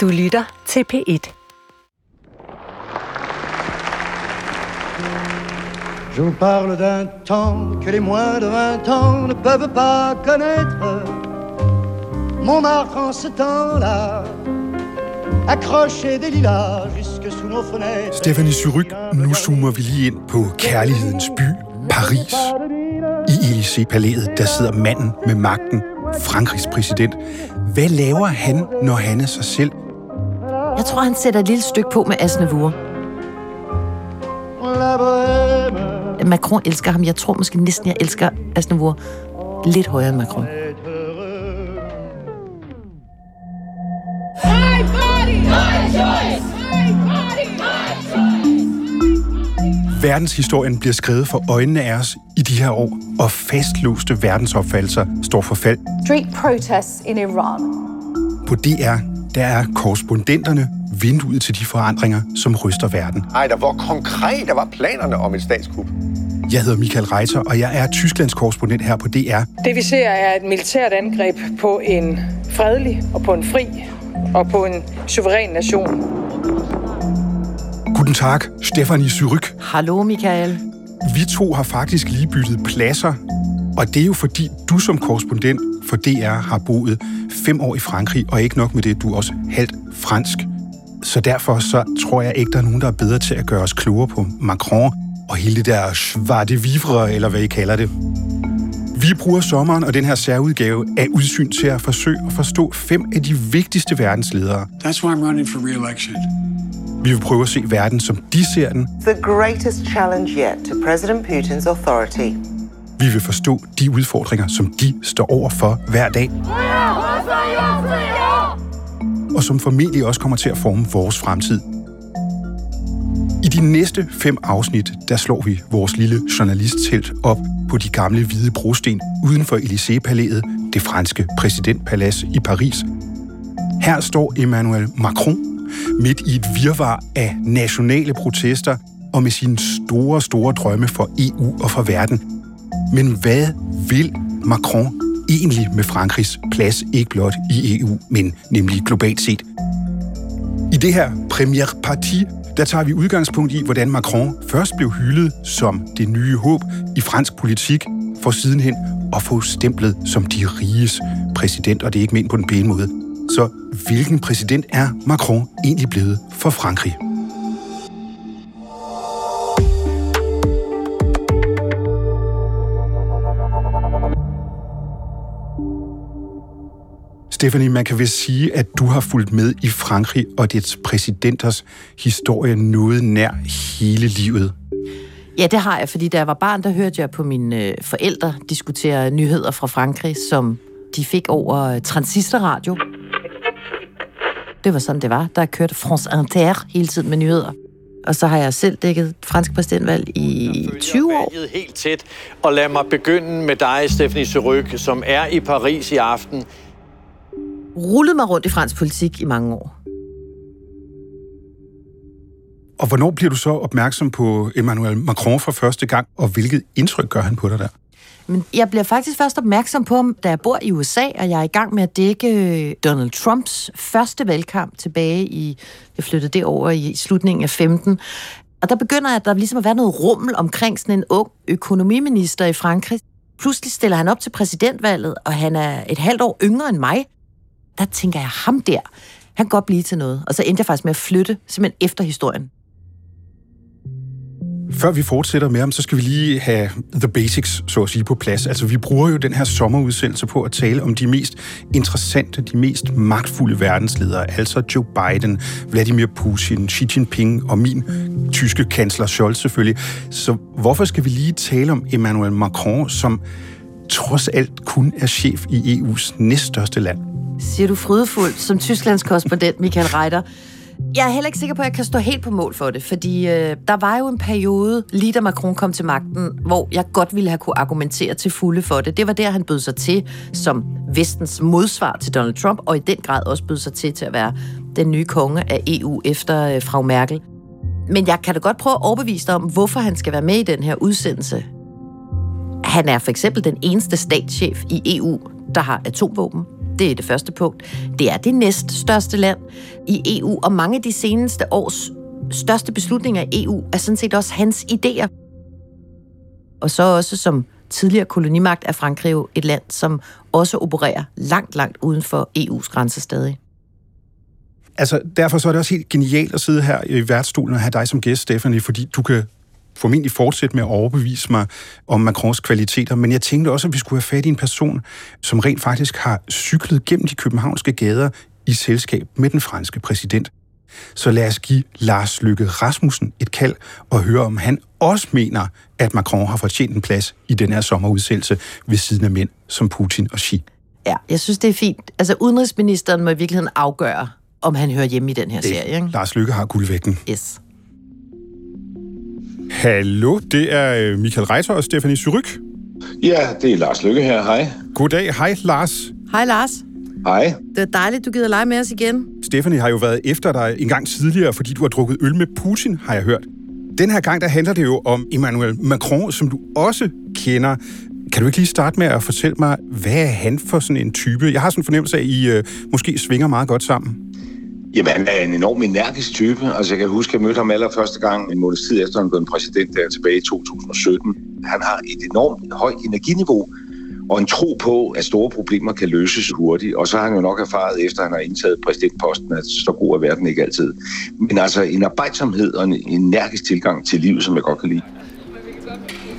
Du lytter til P1. Je vous parle d'un temps que les moins de 20 ans ne peuvent pas connaître. Montmartre en ce temps-là, accroché des lilas jusque sous nos fenêtres. Stephanie Suryk, nu zoomer vi lige ind på kærlighedens by, Paris. I Élysée-palæet, der sidder manden med magten, Frankrigs præsident. Hvad laver han, når han er sig selv? Jeg tror, han sætter et lille stykke på med bohème Macron elsker ham. Jeg tror måske næsten, jeg elsker Asnavour lidt højere end Macron. est heureux. My body, my choice. My body, my choice. Verdenshistorien bliver skrevet for øjnene af os i de her år, og fastlåste verdensopfattelser står for fald. street protests in Iran. På DR, der er korrespondenterne vinduet til de forandringer, som ryster verden. Ej, der hvor konkrete var planerne om et statskup? Jeg hedder Michael Reiter, og jeg er Tysklands korrespondent her på DR. Det vi ser er et militært angreb på en fredelig og på en fri og på en suveræn nation. Guten Tag, Stefanie Suryk. Hallo, Michael. Vi to har faktisk lige byttet pladser, og det er jo fordi, du som korrespondent for DR har boet fem år i Frankrig, og ikke nok med det, du er også halvt fransk. Så derfor så tror jeg ikke, der er nogen, der er bedre til at gøre os klogere på Macron og hele det der de vivre, eller hvad I kalder det. Vi bruger sommeren og den her særudgave af udsyn til at forsøge at forstå fem af de vigtigste verdensledere. That's why I'm running for re-election. Vi vil prøve at se verden, som de ser den. The greatest challenge yet to President Putin's authority. Vi vil forstå de udfordringer, som de står over for hver dag. og som formentlig også kommer til at forme vores fremtid. I de næste fem afsnit, der slår vi vores lille journalisttelt op på de gamle hvide brosten uden for Élysée-palæet, det franske præsidentpalads i Paris. Her står Emmanuel Macron midt i et virvar af nationale protester og med sine store, store drømme for EU og for verden. Men hvad vil Macron egentlig med Frankrigs plads, ikke blot i EU, men nemlig globalt set? I det her Premier Parti, der tager vi udgangspunkt i, hvordan Macron først blev hyldet som det nye håb i fransk politik, for sidenhen at få stemplet som de riges præsident, og det er ikke ment på den pæne måde. Så hvilken præsident er Macron egentlig blevet for Frankrig? Stephanie, man kan vist sige, at du har fulgt med i Frankrig og dets præsidenters historie noget nær hele livet. Ja, det har jeg, fordi da jeg var barn, der hørte jeg på mine øh, forældre diskutere nyheder fra Frankrig, som de fik over øh, transistorradio. Det var sådan, det var. Der kørte France Inter hele tiden med nyheder. Og så har jeg selv dækket fransk præsidentvalg i 20 år. valget helt tæt. Og lad mig begynde med dig, Stephanie Suryk, som er i Paris i aften. Rullet mig rundt i fransk politik i mange år. Og hvornår bliver du så opmærksom på Emmanuel Macron for første gang, og hvilket indtryk gør han på dig der? Men jeg bliver faktisk først opmærksom på ham, da jeg bor i USA, og jeg er i gang med at dække øh, Donald Trumps første valgkamp tilbage i, jeg flyttede det over i slutningen af 15. Og der begynder at der ligesom at være noget rummel omkring sådan en ung økonomiminister i Frankrig. Pludselig stiller han op til præsidentvalget, og han er et halvt år yngre end mig. Der tænker jeg, ham der, han kan godt blive til noget. Og så endte jeg faktisk med at flytte, simpelthen efter historien. Før vi fortsætter med ham, så skal vi lige have the basics, så at sige, på plads. Altså, vi bruger jo den her sommerudsendelse på at tale om de mest interessante, de mest magtfulde verdensledere, altså Joe Biden, Vladimir Putin, Xi Jinping og min tyske kansler Scholz selvfølgelig. Så hvorfor skal vi lige tale om Emmanuel Macron, som trods alt kun er chef i EU's næststørste land? Siger du frydefuldt som Tysklands korrespondent, Michael Reiter. Jeg er heller ikke sikker på, at jeg kan stå helt på mål for det, fordi øh, der var jo en periode, lige da Macron kom til magten, hvor jeg godt ville have kunne argumentere til fulde for det. Det var der, han bød sig til som vestens modsvar til Donald Trump, og i den grad også bød sig til til at være den nye konge af EU efter øh, frau Merkel. Men jeg kan da godt prøve at overbevise dig om, hvorfor han skal være med i den her udsendelse. Han er for eksempel den eneste statschef i EU, der har atomvåben. Det er det første punkt. Det er det næststørste land i EU, og mange af de seneste års største beslutninger i EU er sådan set også hans idéer. Og så også som tidligere kolonimagt er Frankrig jo et land, som også opererer langt, langt uden for EU's grænser stadig. Altså, derfor så er det også helt genialt at sidde her i værtsstolen og have dig som gæst, Stephanie, fordi du kan formentlig fortsætte med at overbevise mig om Macrons kvaliteter, men jeg tænkte også, at vi skulle have fat i en person, som rent faktisk har cyklet gennem de københavnske gader i selskab med den franske præsident. Så lad os give Lars Lykke Rasmussen et kald og høre, om han også mener, at Macron har fortjent en plads i den her sommerudsættelse ved siden af mænd som Putin og Xi. Ja, jeg synes, det er fint. Altså, udenrigsministeren må i virkeligheden afgøre, om han hører hjemme i den her Det- serie. Ikke? Lars Lykke har guldvægten. Yes. Hallo, det er øh, Michael Reiter og Stefanie Suryk. Ja, det er Lars Lykke her. Hej. Goddag. Hej, Lars. Hej Lars. Hej. Det er dejligt, du gider lege med os igen. Stephanie har jo været efter dig en gang tidligere, fordi du har drukket øl med Putin, har jeg hørt. Den her gang, der handler det jo om Emmanuel Macron, som du også kender. Kan du ikke lige starte med at fortælle mig, hvad er han for sådan en type? Jeg har sådan en fornemmelse af, at I øh, måske svinger meget godt sammen. Jamen, han er en enorm energisk type. Altså, jeg kan huske, at jeg mødte ham allerførste gang en måneds tid efter, han blev en præsident der tilbage i 2017. Han har et enormt højt energiniveau og en tro på, at store problemer kan løses hurtigt. Og så har han jo nok erfaret, efter han har indtaget præsidentposten, at så god er verden ikke altid. Men altså en arbejdsomhed og en energisk tilgang til livet, som jeg godt kan lide.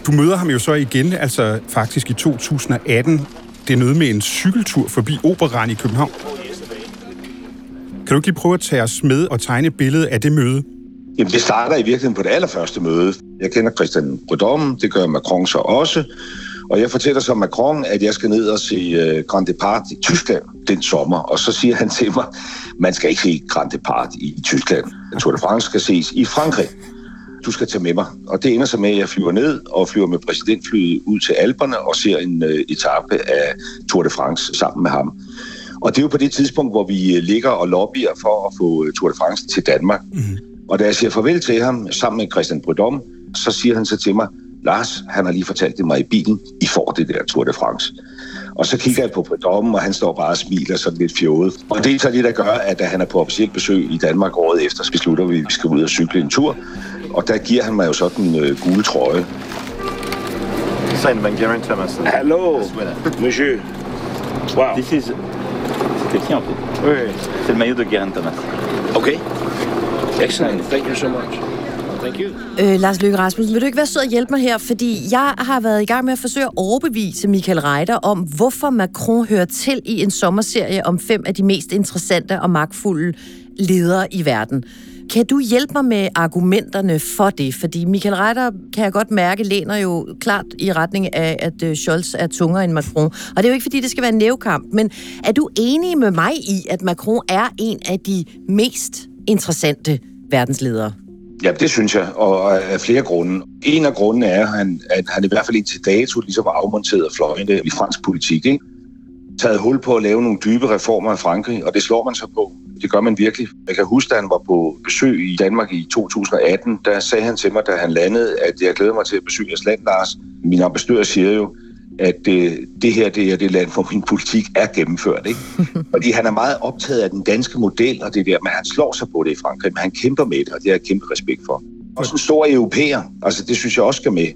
Du møder ham jo så igen, altså faktisk i 2018. Det er noget med en cykeltur forbi Operan i København. Kan du ikke lige prøve at tage os med og tegne et billede af det møde? Jamen, det starter i virkeligheden på det allerførste møde. Jeg kender Christian Prudhomme, det gør Macron så også. Og jeg fortæller så Macron, at jeg skal ned og se øh, Grand Depart i Tyskland den sommer. Og så siger han til mig, man skal ikke se Grand Depart i Tyskland. Tour de France skal ses i Frankrig. Du skal tage med mig. Og det ender så med, at jeg flyver ned og flyver med præsidentflyet ud til Alperne og ser en øh, etape af Tour de France sammen med ham. Og det er jo på det tidspunkt, hvor vi øh, ligger og lobbyer for at få øh, Tour de France til Danmark. Mm. Og da jeg siger farvel til ham sammen med Christian Prudhomme, så siger han så til mig, Lars, han har lige fortalt det mig i bilen, I får det der Tour de France. Og så kigger jeg på Prudhomme, og han står bare og smiler sådan lidt fjollet. Og det er så det, der gør, at da han er på officielt besøg i Danmark året efter, så beslutter vi, at vi skal ud og cykle en tur. Og der giver han mig jo sådan en øh, gule trøje. Signed by Geraint Thomas. Hallo, monsieur. Wow. This is... Tien en fait. Oui, C'est le maillot de Geraint Thomas. Okay. Excellent. Thank you so much. Thank you. Øh, Lars Løkke Rasmussen, vil du ikke være sød at hjælpe mig her? Fordi jeg har været i gang med at forsøge at overbevise Michael Reiter om, hvorfor Macron hører til i en sommerserie om fem af de mest interessante og magtfulde ledere i verden. Kan du hjælpe mig med argumenterne for det? Fordi Michael Reiter, kan jeg godt mærke, læner jo klart i retning af, at øh, Scholz er tungere end Macron. Og det er jo ikke, fordi det skal være en nævkamp, men er du enig med mig i, at Macron er en af de mest interessante verdensledere? Ja, det synes jeg, og af flere grunde. En af grundene er, at han, at han i hvert fald indtil dato ligesom var afmonteret fløjene i fransk politik. Ikke? Taget hul på at lave nogle dybe reformer i Frankrig, og det slår man så på. Det gør man virkelig. Jeg kan huske, da han var på besøg i Danmark i 2018, der sagde han til mig, da han landede, at jeg glæder mig til at besøge jeres land, Lars. Min ambassadør siger jo, at det, det her det er det land, hvor min politik er gennemført. Ikke? Fordi han er meget optaget af den danske model, og det der, men han slår sig på det i Frankrig, men han kæmper med det, og det har jeg kæmpe respekt for. Også en stor europæer, altså det synes jeg også skal med.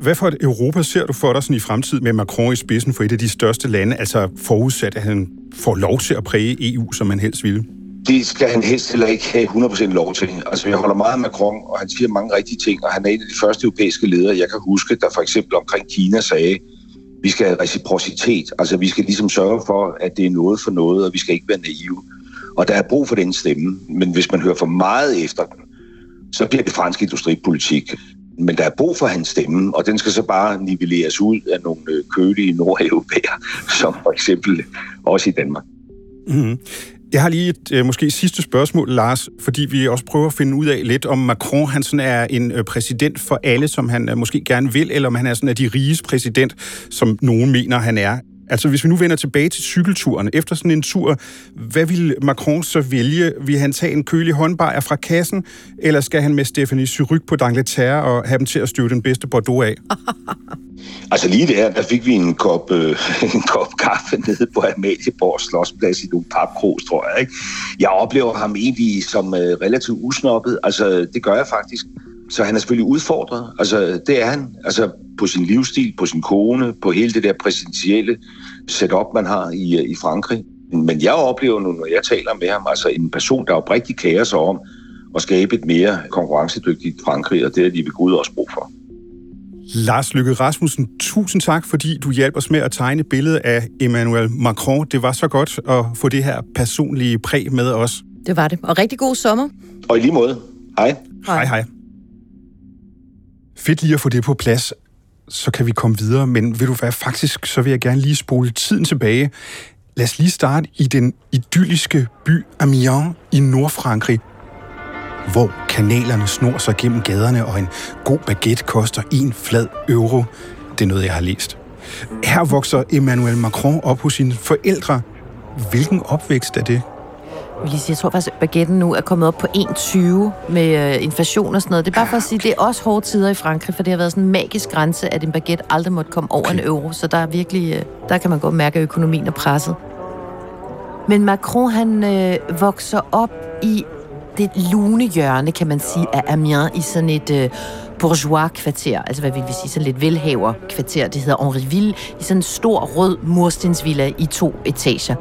Hvad for et Europa ser du for dig sådan i fremtiden med Macron i spidsen for et af de største lande, altså forudsat, at han får lov til at præge EU, som man helst ville? Det skal han helst heller ikke have 100% lov til. Altså, jeg holder meget af Macron, og han siger mange rigtige ting, og han er en af de første europæiske ledere, jeg kan huske, der for eksempel omkring Kina sagde, vi skal have reciprocitet. Altså, vi skal ligesom sørge for, at det er noget for noget, og vi skal ikke være naive. Og der er brug for den stemme, men hvis man hører for meget efter den, så bliver det fransk industripolitik. Men der er brug for hans stemme, og den skal så bare nivelleres ud af nogle øh, kølige nordeuropæer, som for eksempel også i Danmark. Mm-hmm. Jeg har lige et øh, måske sidste spørgsmål, Lars, fordi vi også prøver at finde ud af lidt, om Macron han sådan er en øh, præsident for alle, som han måske gerne vil, eller om han er sådan er de riges præsident, som nogen mener, han er. Altså, hvis vi nu vender tilbage til cykelturen, efter sådan en tur, hvad vil Macron så vælge? Vil han tage en kølig håndbajer fra kassen, eller skal han med Stephanie Syryk på d'Angleterre og have dem til at støve den bedste Bordeaux af? Altså lige der, der fik vi en kop, øh, en kop kaffe nede på Amalieborg Slottsplads i nogle papkros, tror jeg. Ikke? Jeg oplever ham egentlig som øh, relativt usnoppet. Altså, det gør jeg faktisk. Så han er selvfølgelig udfordret. Altså, det er han. Altså, på sin livsstil, på sin kone, på hele det der præsidentielle setup, man har i, øh, i Frankrig. Men jeg oplever nu, når jeg taler med ham, altså en person, der oprigtigt kærer sig om at skabe et mere konkurrencedygtigt Frankrig, og det er de ved Gud også brug for. Lars Lykke Rasmussen, tusind tak, fordi du hjalp os med at tegne billedet af Emmanuel Macron. Det var så godt at få det her personlige præg med os. Det var det. Og rigtig god sommer. Og i lige måde. Hej. Hej, hej. Fedt lige at få det på plads, så kan vi komme videre. Men vil du være faktisk, så vil jeg gerne lige spole tiden tilbage. Lad os lige starte i den idylliske by Amiens i Nordfrankrig, hvor kanalerne snor sig gennem gaderne, og en god baguette koster en flad euro. Det er noget, jeg har læst. Her vokser Emmanuel Macron op hos sine forældre. Hvilken opvækst er det? Jeg, jeg tror faktisk, at baguetten nu er kommet op på 1,20 med øh, inflation og sådan noget. Det er bare for at sige, det er også hårde tider i Frankrig, for det har været sådan en magisk grænse, at en baguette aldrig måtte komme over okay. en euro. Så der er virkelig, øh, der kan man godt mærke, at økonomien er presset. Men Macron, han øh, vokser op i det lune hjørne, kan man sige, af Amiens i sådan et øh, bourgeois-kvarter, altså hvad vil vi sige, sådan lidt velhaver-kvarter, det hedder Henriville, i sådan en stor rød murstensvilla i to etager.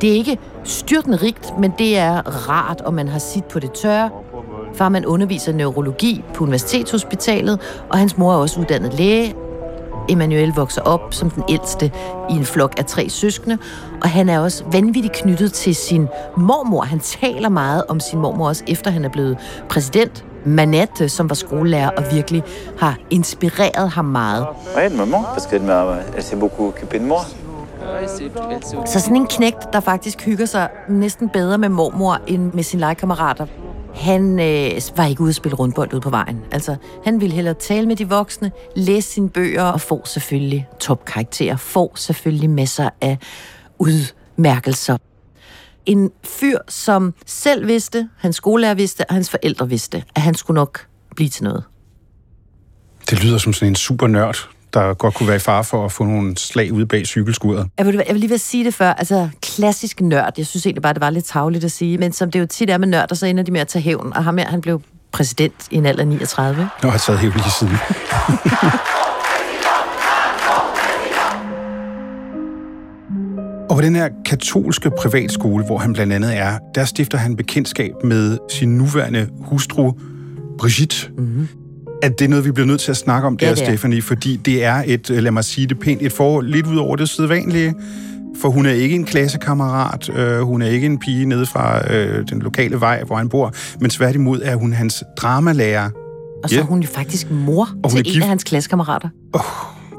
Det er ikke styrtende rigt, men det er rart, og man har sit på det tørre. Far man underviser neurologi på Universitetshospitalet, og hans mor er også uddannet læge, Emmanuel vokser op som den ældste i en flok af tre søskende, og han er også vanvittigt knyttet til sin mormor. Han taler meget om sin mormor også, efter han er blevet præsident. Manette, som var skolelærer og virkelig har inspireret ham meget. Ja, de maman, parce qu'elle m'a- s'est beaucoup occupée de moi. Så sådan en knægt, der faktisk hygger sig næsten bedre med mormor end med sine legekammerater. Han øh, var ikke ude at spille rundbold ude på vejen. Altså, han ville hellere tale med de voksne, læse sine bøger og få selvfølgelig topkarakterer. Får selvfølgelig masser af udmærkelser. En fyr, som selv vidste, hans skolelærer vidste, og hans forældre vidste, at han skulle nok blive til noget. Det lyder som sådan en super nørd, der godt kunne være i fare for at få nogle slag ude bag cykelskuret. Jeg vil, jeg vil lige ved sige det før, altså klassisk nørd, jeg synes egentlig bare, det var lidt tavligt at sige, men som det jo tit er med nørder, så ender de med at tage hævn, og ham her, han blev præsident i en alder af 39. Nå, jeg har taget helt lige siden. Og på den her katolske privatskole, hvor han blandt andet er, der stifter han bekendtskab med sin nuværende hustru, Brigitte. Mm-hmm. At det er noget, vi bliver nødt til at snakke om, Ja, der, det er. Stephanie, fordi det er et, øh, lad mig sige det pænt, et forhold lidt ud over det sædvanlige. For hun er ikke en klassekammerat, øh, hun er ikke en pige nede fra øh, den lokale vej, hvor han bor, men tværtimod er hun hans dramalærer. Og så Ja. er hun jo faktisk mor Og til en gift. af hans klassekammerater.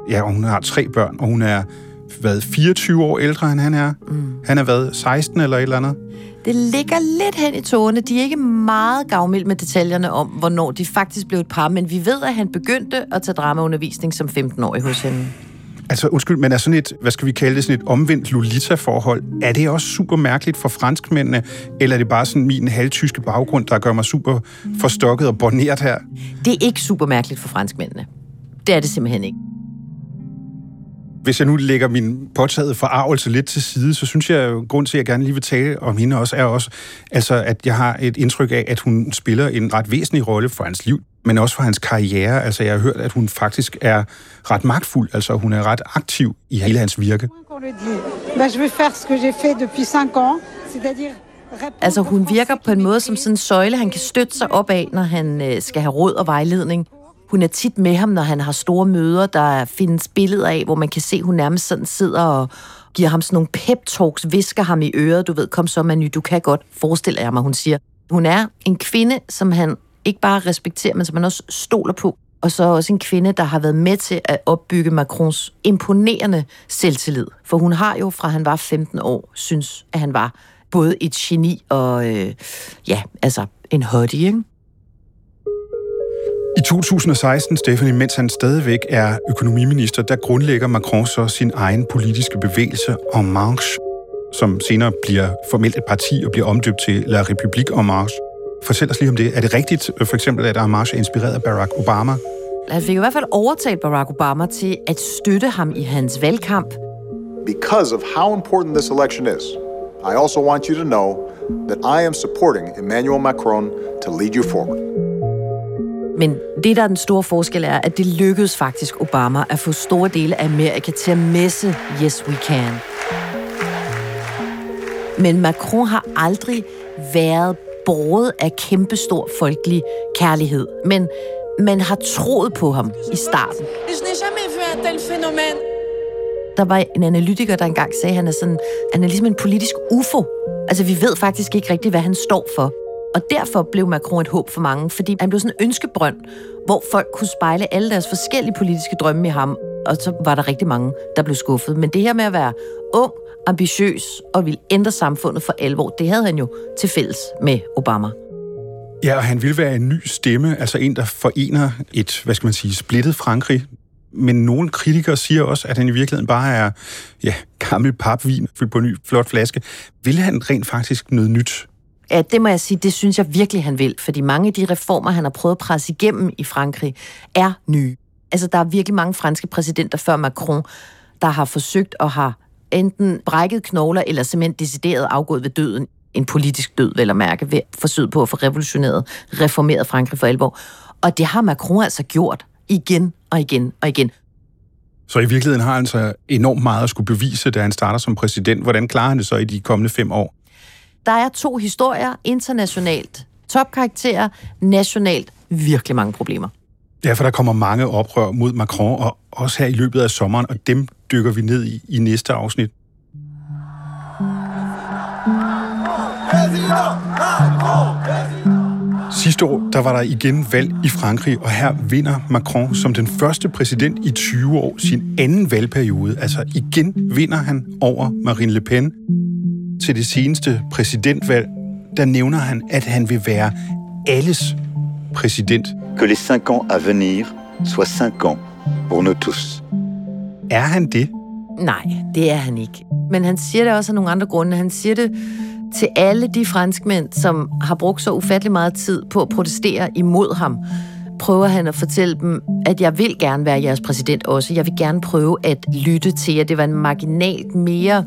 Ja, og hun har tre børn, og hun er hvad, 24 år ældre, end han er. Mm. Han er hvad, 16 eller et eller andet? Det ligger lidt hen i tårne. De er ikke meget gavmild med detaljerne om, hvornår de faktisk blev et par, men vi ved, at han begyndte at tage dramaundervisning som 15-årig hos hende. Altså, undskyld, men er sådan et, hvad skal vi kalde det, sådan et omvendt Lolita-forhold, er det også super mærkeligt for franskmændene, eller er det bare sådan min halvtyske baggrund, der gør mig super forstokket og borneret her? Det er ikke super mærkeligt for franskmændene. Det er det simpelthen ikke. Hvis jeg nu lægger min påtaget forarvelse lidt til side, så synes jeg, at grund til, at jeg gerne lige vil tale om hende også, er også, altså, at jeg har et indtryk af, at hun spiller en ret væsentlig rolle for hans liv, men også for hans karriere. Altså, jeg har hørt, at hun faktisk er ret magtfuld, altså hun er ret aktiv i hele hans virke. qu'on le dit. Ben, je vais faire ce que j'ai fait depuis 5 ans, c'est-à-dire Altså, hun virker på en måde som sådan en søjle, han kan støtte sig op af, når han øh, skal have råd og vejledning. Hun er tit med ham, når han har store møder. Der findes billeder af, hvor man kan se, hun nærmest sådan sidder og giver ham sådan nogle pep-talks, visker ham i øret. Du ved, kom så, Manu, du kan godt, forestiller jeg mig, hun siger. Hun er en kvinde, som han ikke bare respekterer, men som han også stoler på. Og så også en kvinde, der har været med til at opbygge Macrons imponerende selvtillid. For hun har jo, fra han var 15 år, synes, at han var både et geni og, øh, ja, altså en hottie, ikke? I 2016, Stephanie, mens han stadigvæk er økonomiminister, der grundlægger Macron så sin egen politiske bevægelse En Marche, som senere bliver formelt et parti og bliver omdøbt til La République En Marche. Fortæl os lige om det. Er det rigtigt, for eksempel, at En Marche er inspireret af Barack Obama? Han fik i hvert fald overtalt Barack Obama til at støtte ham i hans valgkamp. Because of how important this election is, I also want you to know that I am supporting Emmanuel Macron to lead you forward. Men det, der er den store forskel, er, at det lykkedes faktisk Obama at få store dele af Amerika til at messe Yes We Can. Men Macron har aldrig været båret af kæmpestor folkelig kærlighed. Men man har troet på ham i starten. Der var en analytiker, der engang sagde, at han er, sådan, han er ligesom en politisk ufo. Altså, vi ved faktisk ikke rigtigt, hvad han står for. Og derfor blev Macron et håb for mange, fordi han blev sådan en ønskebrønd, hvor folk kunne spejle alle deres forskellige politiske drømme i ham. Og så var der rigtig mange, der blev skuffet. Men det her med at være ung, ambitiøs og ville ændre samfundet for alvor, det havde han jo til fælles med Obama. Ja, og han vil være en ny stemme, altså en, der forener et, hvad skal man sige, splittet Frankrig. Men nogle kritikere siger også, at han i virkeligheden bare er ja, gammel papvin fyldt på en ny flot flaske. Vil han rent faktisk noget nyt? Ja, det må jeg sige, det synes jeg virkelig, han vil. Fordi mange af de reformer, han har prøvet at presse igennem i Frankrig, er nye. Altså, der er virkelig mange franske præsidenter før Macron, der har forsøgt at have enten brækket knogler, eller simpelthen decideret afgået ved døden. En politisk død, vel at mærke, ved forsøget på at få revolutioneret, reformeret Frankrig for alvor. Og det har Macron altså gjort igen og igen og igen. Så i virkeligheden har han så enormt meget at skulle bevise, da han starter som præsident. Hvordan klarer han det så i de kommende fem år? Der er to historier, internationalt topkarakterer, nationalt virkelig mange problemer. Ja, for der kommer mange oprør mod Macron, og også her i løbet af sommeren, og dem dykker vi ned i i næste afsnit. Sidste år, der var der igen valg i Frankrig, og her vinder Macron som den første præsident i 20 år sin anden valgperiode. Altså igen vinder han over Marine Le Pen. Til det seneste præsidentvalg, der nævner han, at han vil være alles præsident. Que les cinq ans à venir soient cinq ans pour nous tous. Er han det? Nej, det er han ikke. Men han siger det også af nogle andre grunde. Han siger det til alle de franskmænd, som har brugt så ufattelig meget tid på at protestere imod ham. Prøver han at fortælle dem, at jeg vil gerne være jeres præsident også. Jeg vil gerne prøve at lytte til jer. Det var en marginalt mere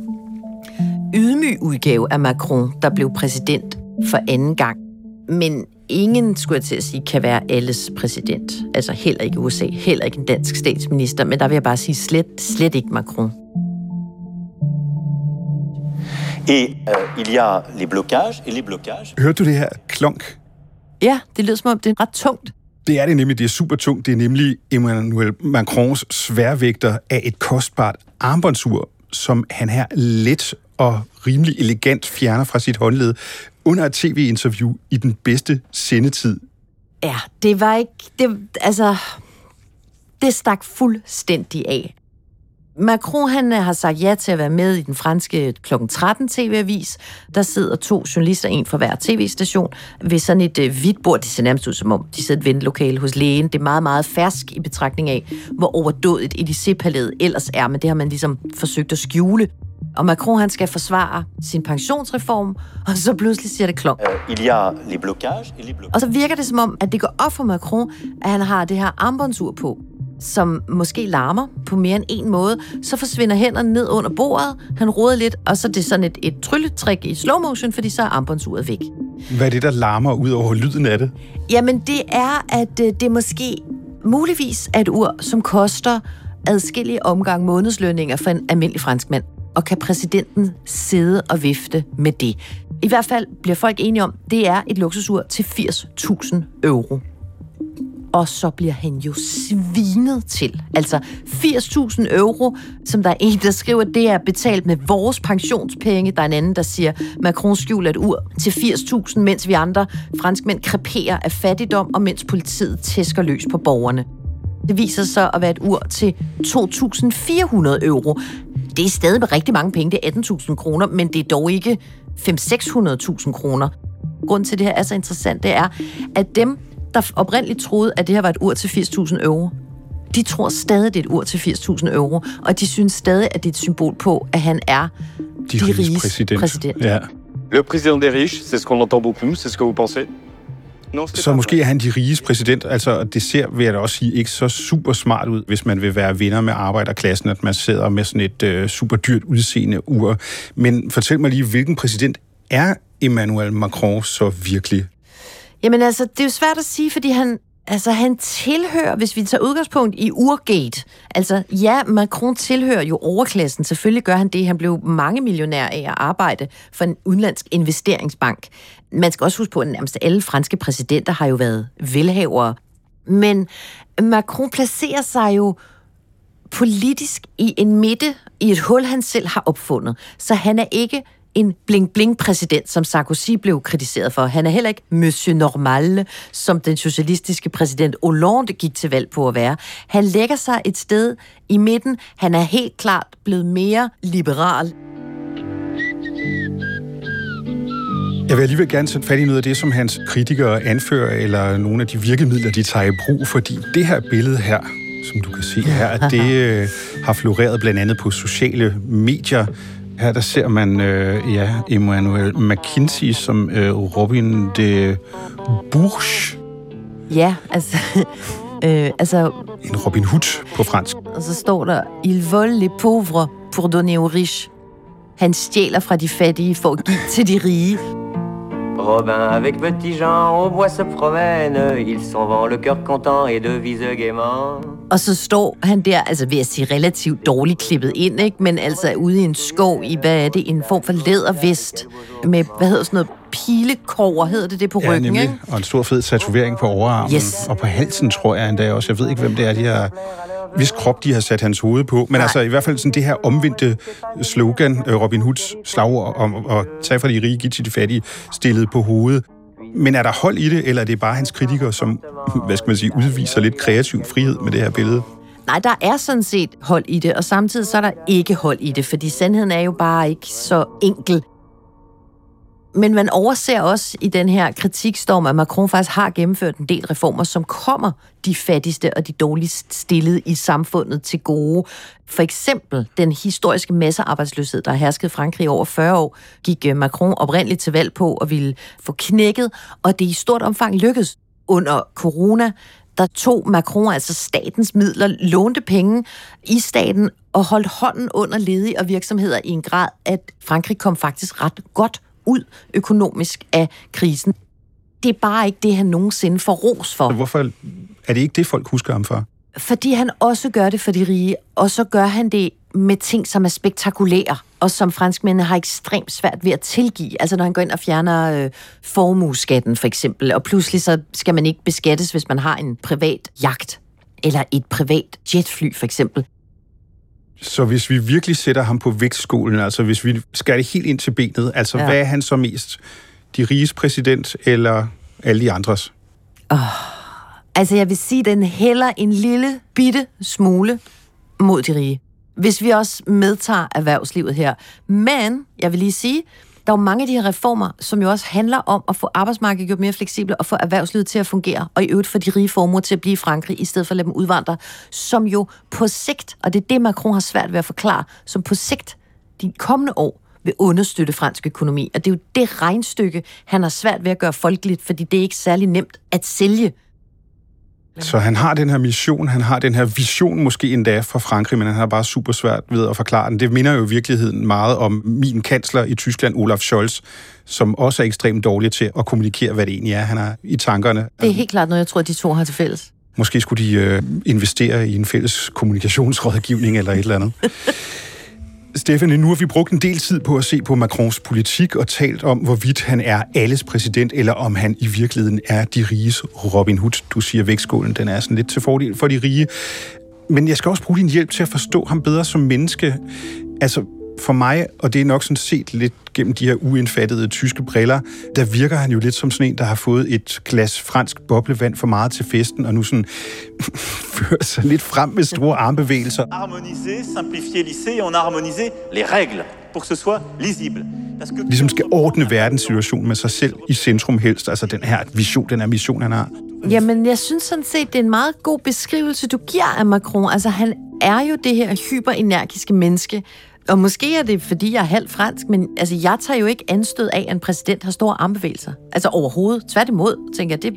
ydmyg udgave af Macron, der blev præsident for anden gang. Men ingen, skulle jeg til at sige, kan være alles præsident. Altså heller ikke USA, heller ikke en dansk statsminister, men der vil jeg bare sige slet, slet ikke Macron. Et euh, il y a les blocages, et les blocages... Hørte du det her klonk? Ja, det lyder som om, det er ret tungt. Det er det nemlig. Det er super tungt. Det er nemlig Emmanuel Macrons sværvægter af et kostbart armbåndsur, som han her let og rimelig elegant fjerner fra sit håndled under et tv-interview i den bedste sendetid. Ja, det var ikke... Det, altså, det stak fuldstændig af. Macron han øh, har sagt ja til at være med i den franske kl. 13 tv-avis. Der sidder to journalister, en for hver tv-station, ved sådan et øh, hvidt bord. Det ser nærmest ud som om, de sidder i et ventelokale hos lægen. Det er meget, meget fersk i betragtning af, hvor overdådigt Élysée-palæet ellers er, men det har man ligesom forsøgt at skjule. Og Macron han skal forsvare sin pensionsreform, og så pludselig siger det klok. Euh, il y a les blocages, et les blocages... Og så virker det som om, at det går op for Macron, at han har det her armbåndsur på, som måske larmer på mere end en måde. Så forsvinder hænderne ned under bordet, han roder lidt, og så er det sådan et, et trylletrik i slow motion, fordi så er armbåndsuret væk. Hvad er det, der larmer ud over lyden af det? Jamen, det er, at øh, det måske muligvis er et ur, som koster adskillige omgang månedslønninger for en almindelig franskmand. Og kan præsidenten sidde og vifte med det? I hvert fald bliver folk enige om, det er et luksusur til 80.000 euro. Og så bliver han jo svinet til. Altså 80.000 euro, som der er en, der skriver, det er betalt med vores pensionspenge. Der er en anden, der siger, Macron skjuler et ur til 80.000, mens vi andre franskmænd kreperer af fattigdom, og mens politiet tæsker løs på borgerne. Det viser sig at være et ur til 2.400 euro. Det er stadig med rigtig mange penge, det er 18.000 kroner, men det er dog ikke 500-600.000 kroner. Grunden til, at det her er så interessant, det er, at dem, der oprindeligt troede, at det her var et ur til 80.000 euro, de tror stadig, det er et ur til 80.000 euro, og de synes stadig, at det er et symbol på, at han er de, de riges præsident. præsident. Ja. Le président des riches, c'est ce qu'on entend beaucoup, c'est ce que vous pensez så måske er han de riges præsident. Altså, det ser, vil jeg da også sige, ikke så super smart ud, hvis man vil være venner med arbejderklassen, at man sidder med sådan et uh, super dyrt udseende ur. Men fortæl mig lige, hvilken præsident er Emmanuel Macron så virkelig? Jamen altså, det er jo svært at sige, fordi han, Altså, han tilhører, hvis vi tager udgangspunkt i Urgate, altså ja, Macron tilhører jo overklassen, selvfølgelig gør han det. Han blev mange millionær af at arbejde for en udenlandsk investeringsbank. Man skal også huske på, at nærmest alle franske præsidenter har jo været velhavere. Men Macron placerer sig jo politisk i en midte, i et hul, han selv har opfundet. Så han er ikke en bling-bling-præsident, som Sarkozy blev kritiseret for. Han er heller ikke Monsieur Normal, som den socialistiske præsident Hollande gik til valg på at være. Han lægger sig et sted i midten. Han er helt klart blevet mere liberal. Jeg vil alligevel gerne sætte fat i noget af det, som hans kritikere anfører, eller nogle af de virkemidler, de tager i brug, fordi det her billede her, som du kan se her, det øh, har floreret blandt andet på sociale medier. Her der ser man øh, ja, Emmanuel McKinsey som øh, Robin de Bourges. Ja, altså... øh, altså en Robin Hood på fransk. Og så står der, Il vole les pauvres pour donner aux riches. Han stjæler fra de fattige for at give til de rige. Robin avec Petit Jean au bois se promène, ils s'en vont le cœur content et devise gaiement. Og så står han der, altså ved at sige relativt dårligt klippet ind, ikke? men altså ude i en skov i, hvad er det, en form for lædervest med, hvad hedder sådan noget, pilekover, hedder det det på ja, ryggen, nemlig. ikke? Og en stor fed tatovering på overarmen. Yes. Og på halsen, tror jeg endda også. Jeg ved ikke, hvem det er, de har hvis krop de har sat hans hoved på. Men Nej. altså i hvert fald sådan det her omvendte slogan, øh, Robin Hoods slagord om at tage fra de rige, give til de fattige, stillet på hovedet. Men er der hold i det, eller er det bare hans kritikere, som, hvad skal man sige, udviser lidt kreativ frihed med det her billede? Nej, der er sådan set hold i det, og samtidig så er der ikke hold i det, fordi sandheden er jo bare ikke så enkel. Men man overser også i den her kritikstorm, at Macron faktisk har gennemført en del reformer, som kommer de fattigste og de dårligst stillede i samfundet til gode. For eksempel den historiske massearbejdsløshed, der har hersket Frankrig over 40 år, gik øh, Macron oprindeligt til valg på og ville få knækket, og det i stort omfang lykkedes under corona der tog Macron altså statens midler, lånte penge i staten og holdt hånden under ledige og virksomheder i en grad, at Frankrig kom faktisk ret godt ud økonomisk af krisen. Det er bare ikke det, han nogensinde får ros for. Hvorfor er det ikke det, folk husker ham for? Fordi han også gør det for de rige, og så gør han det med ting, som er spektakulære, og som franskmændene har ekstremt svært ved at tilgive. Altså når han går ind og fjerner øh, formueskatten for eksempel, og pludselig så skal man ikke beskattes, hvis man har en privat jagt, eller et privat jetfly for eksempel. Så hvis vi virkelig sætter ham på vægtskolen, altså hvis vi skal det helt ind til benet, altså ja. hvad er han så mest? De riges præsident eller alle de andres? Oh, altså jeg vil sige, den hælder en lille bitte smule mod de rige. Hvis vi også medtager erhvervslivet her. Men jeg vil lige sige, der er jo mange af de her reformer, som jo også handler om at få arbejdsmarkedet gjort mere fleksibelt og få erhvervslivet til at fungere, og i øvrigt få de rige formuer til at blive i Frankrig, i stedet for at lade dem udvandre, som jo på sigt, og det er det, Macron har svært ved at forklare, som på sigt, de kommende år, vil understøtte fransk økonomi. Og det er jo det regnstykke, han har svært ved at gøre folkeligt, fordi det er ikke særlig nemt at sælge så han har den her mission, han har den her vision måske endda fra Frankrig, men han har bare super svært ved at forklare den. Det minder jo i virkeligheden meget om min kansler i Tyskland, Olaf Scholz, som også er ekstremt dårlig til at kommunikere, hvad det egentlig er, han har i tankerne. Det er helt klart noget, jeg tror, de to har til fælles. Måske skulle de øh, investere i en fælles kommunikationsrådgivning eller et eller andet. Stefanie, nu har vi brugt en del tid på at se på Macrons politik og talt om, hvorvidt han er alles præsident, eller om han i virkeligheden er de riges Robin Hood. Du siger, vægtskålen den er sådan lidt til fordel for de rige. Men jeg skal også bruge din hjælp til at forstå ham bedre som menneske. Altså, for mig, og det er nok sådan set lidt gennem de her uindfattede tyske briller, der virker han jo lidt som sådan en, der har fået et glas fransk boblevand for meget til festen, og nu sådan fører sig lidt frem med store armbevægelser. Harmoniser, simplifier lycée, on harmoniser les règles pour que ce soit lisible. Ligesom skal ordne verdenssituationen med sig selv i centrum helst, altså den her vision, den her mission, han har. Jamen, jeg synes sådan set, det er en meget god beskrivelse, du giver af Macron. Altså, han er jo det her hyperenergiske menneske, og måske er det, fordi jeg er halvt fransk, men altså, jeg tager jo ikke anstød af, at en præsident har store armbevægelser. Altså overhovedet. Tværtimod, tænker jeg, det,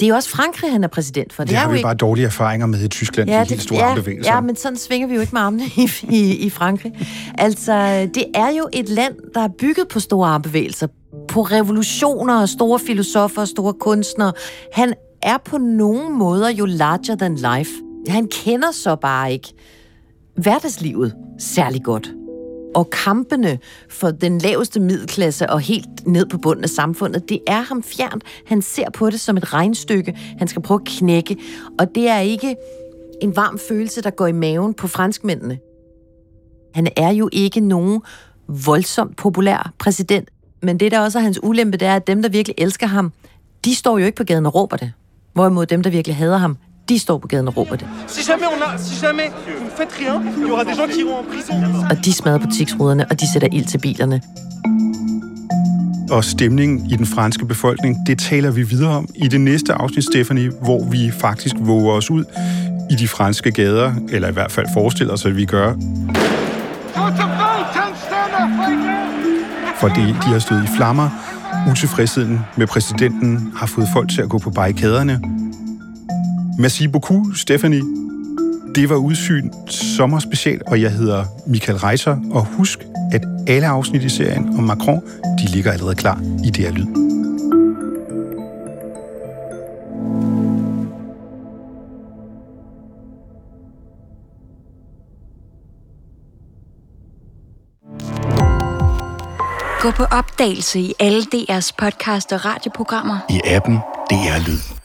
det er jo også Frankrig, han er præsident for. Det, det har vi ikke... bare dårlige erfaringer med i Tyskland, ja, de helt store ja, armbevægelser. Ja, men sådan svinger vi jo ikke med armene i, i, i Frankrig. Altså, det er jo et land, der er bygget på store armbevægelser, på revolutioner og store filosofer og store kunstnere. Han er på nogen måder jo larger than life. Han kender så bare ikke hverdagslivet særlig godt. Og kampene for den laveste middelklasse og helt ned på bunden af samfundet, det er ham fjernt. Han ser på det som et regnstykke, han skal prøve at knække. Og det er ikke en varm følelse, der går i maven på franskmændene. Han er jo ikke nogen voldsomt populær præsident, men det, der også er hans ulempe, det er, at dem, der virkelig elsker ham, de står jo ikke på gaden og råber det. Hvorimod dem, der virkelig hader ham, de står på gaden og råber det. Si jamais, on a, si jamais vous ne faites rien, il y aura des gens qui iront en prison. Og de smadrer butiksruderne, og de sætter ild til bilerne. Og stemningen i den franske befolkning, det taler vi videre om i det næste afsnit, Stephanie, hvor vi faktisk våger os ud i de franske gader, eller i hvert fald forestiller os, at vi gør. Fordi de har stået i flammer. Utilfredsheden med præsidenten har fået folk til at gå på barrikaderne. Merci beaucoup, Stephanie. Det var Udsyn sommerspecial, og jeg hedder Michael Reiser. Og husk, at alle afsnit i serien om Macron, de ligger allerede klar i det her lyd. Gå på opdagelse i alle DR's podcast og radioprogrammer. I appen DR Lyd.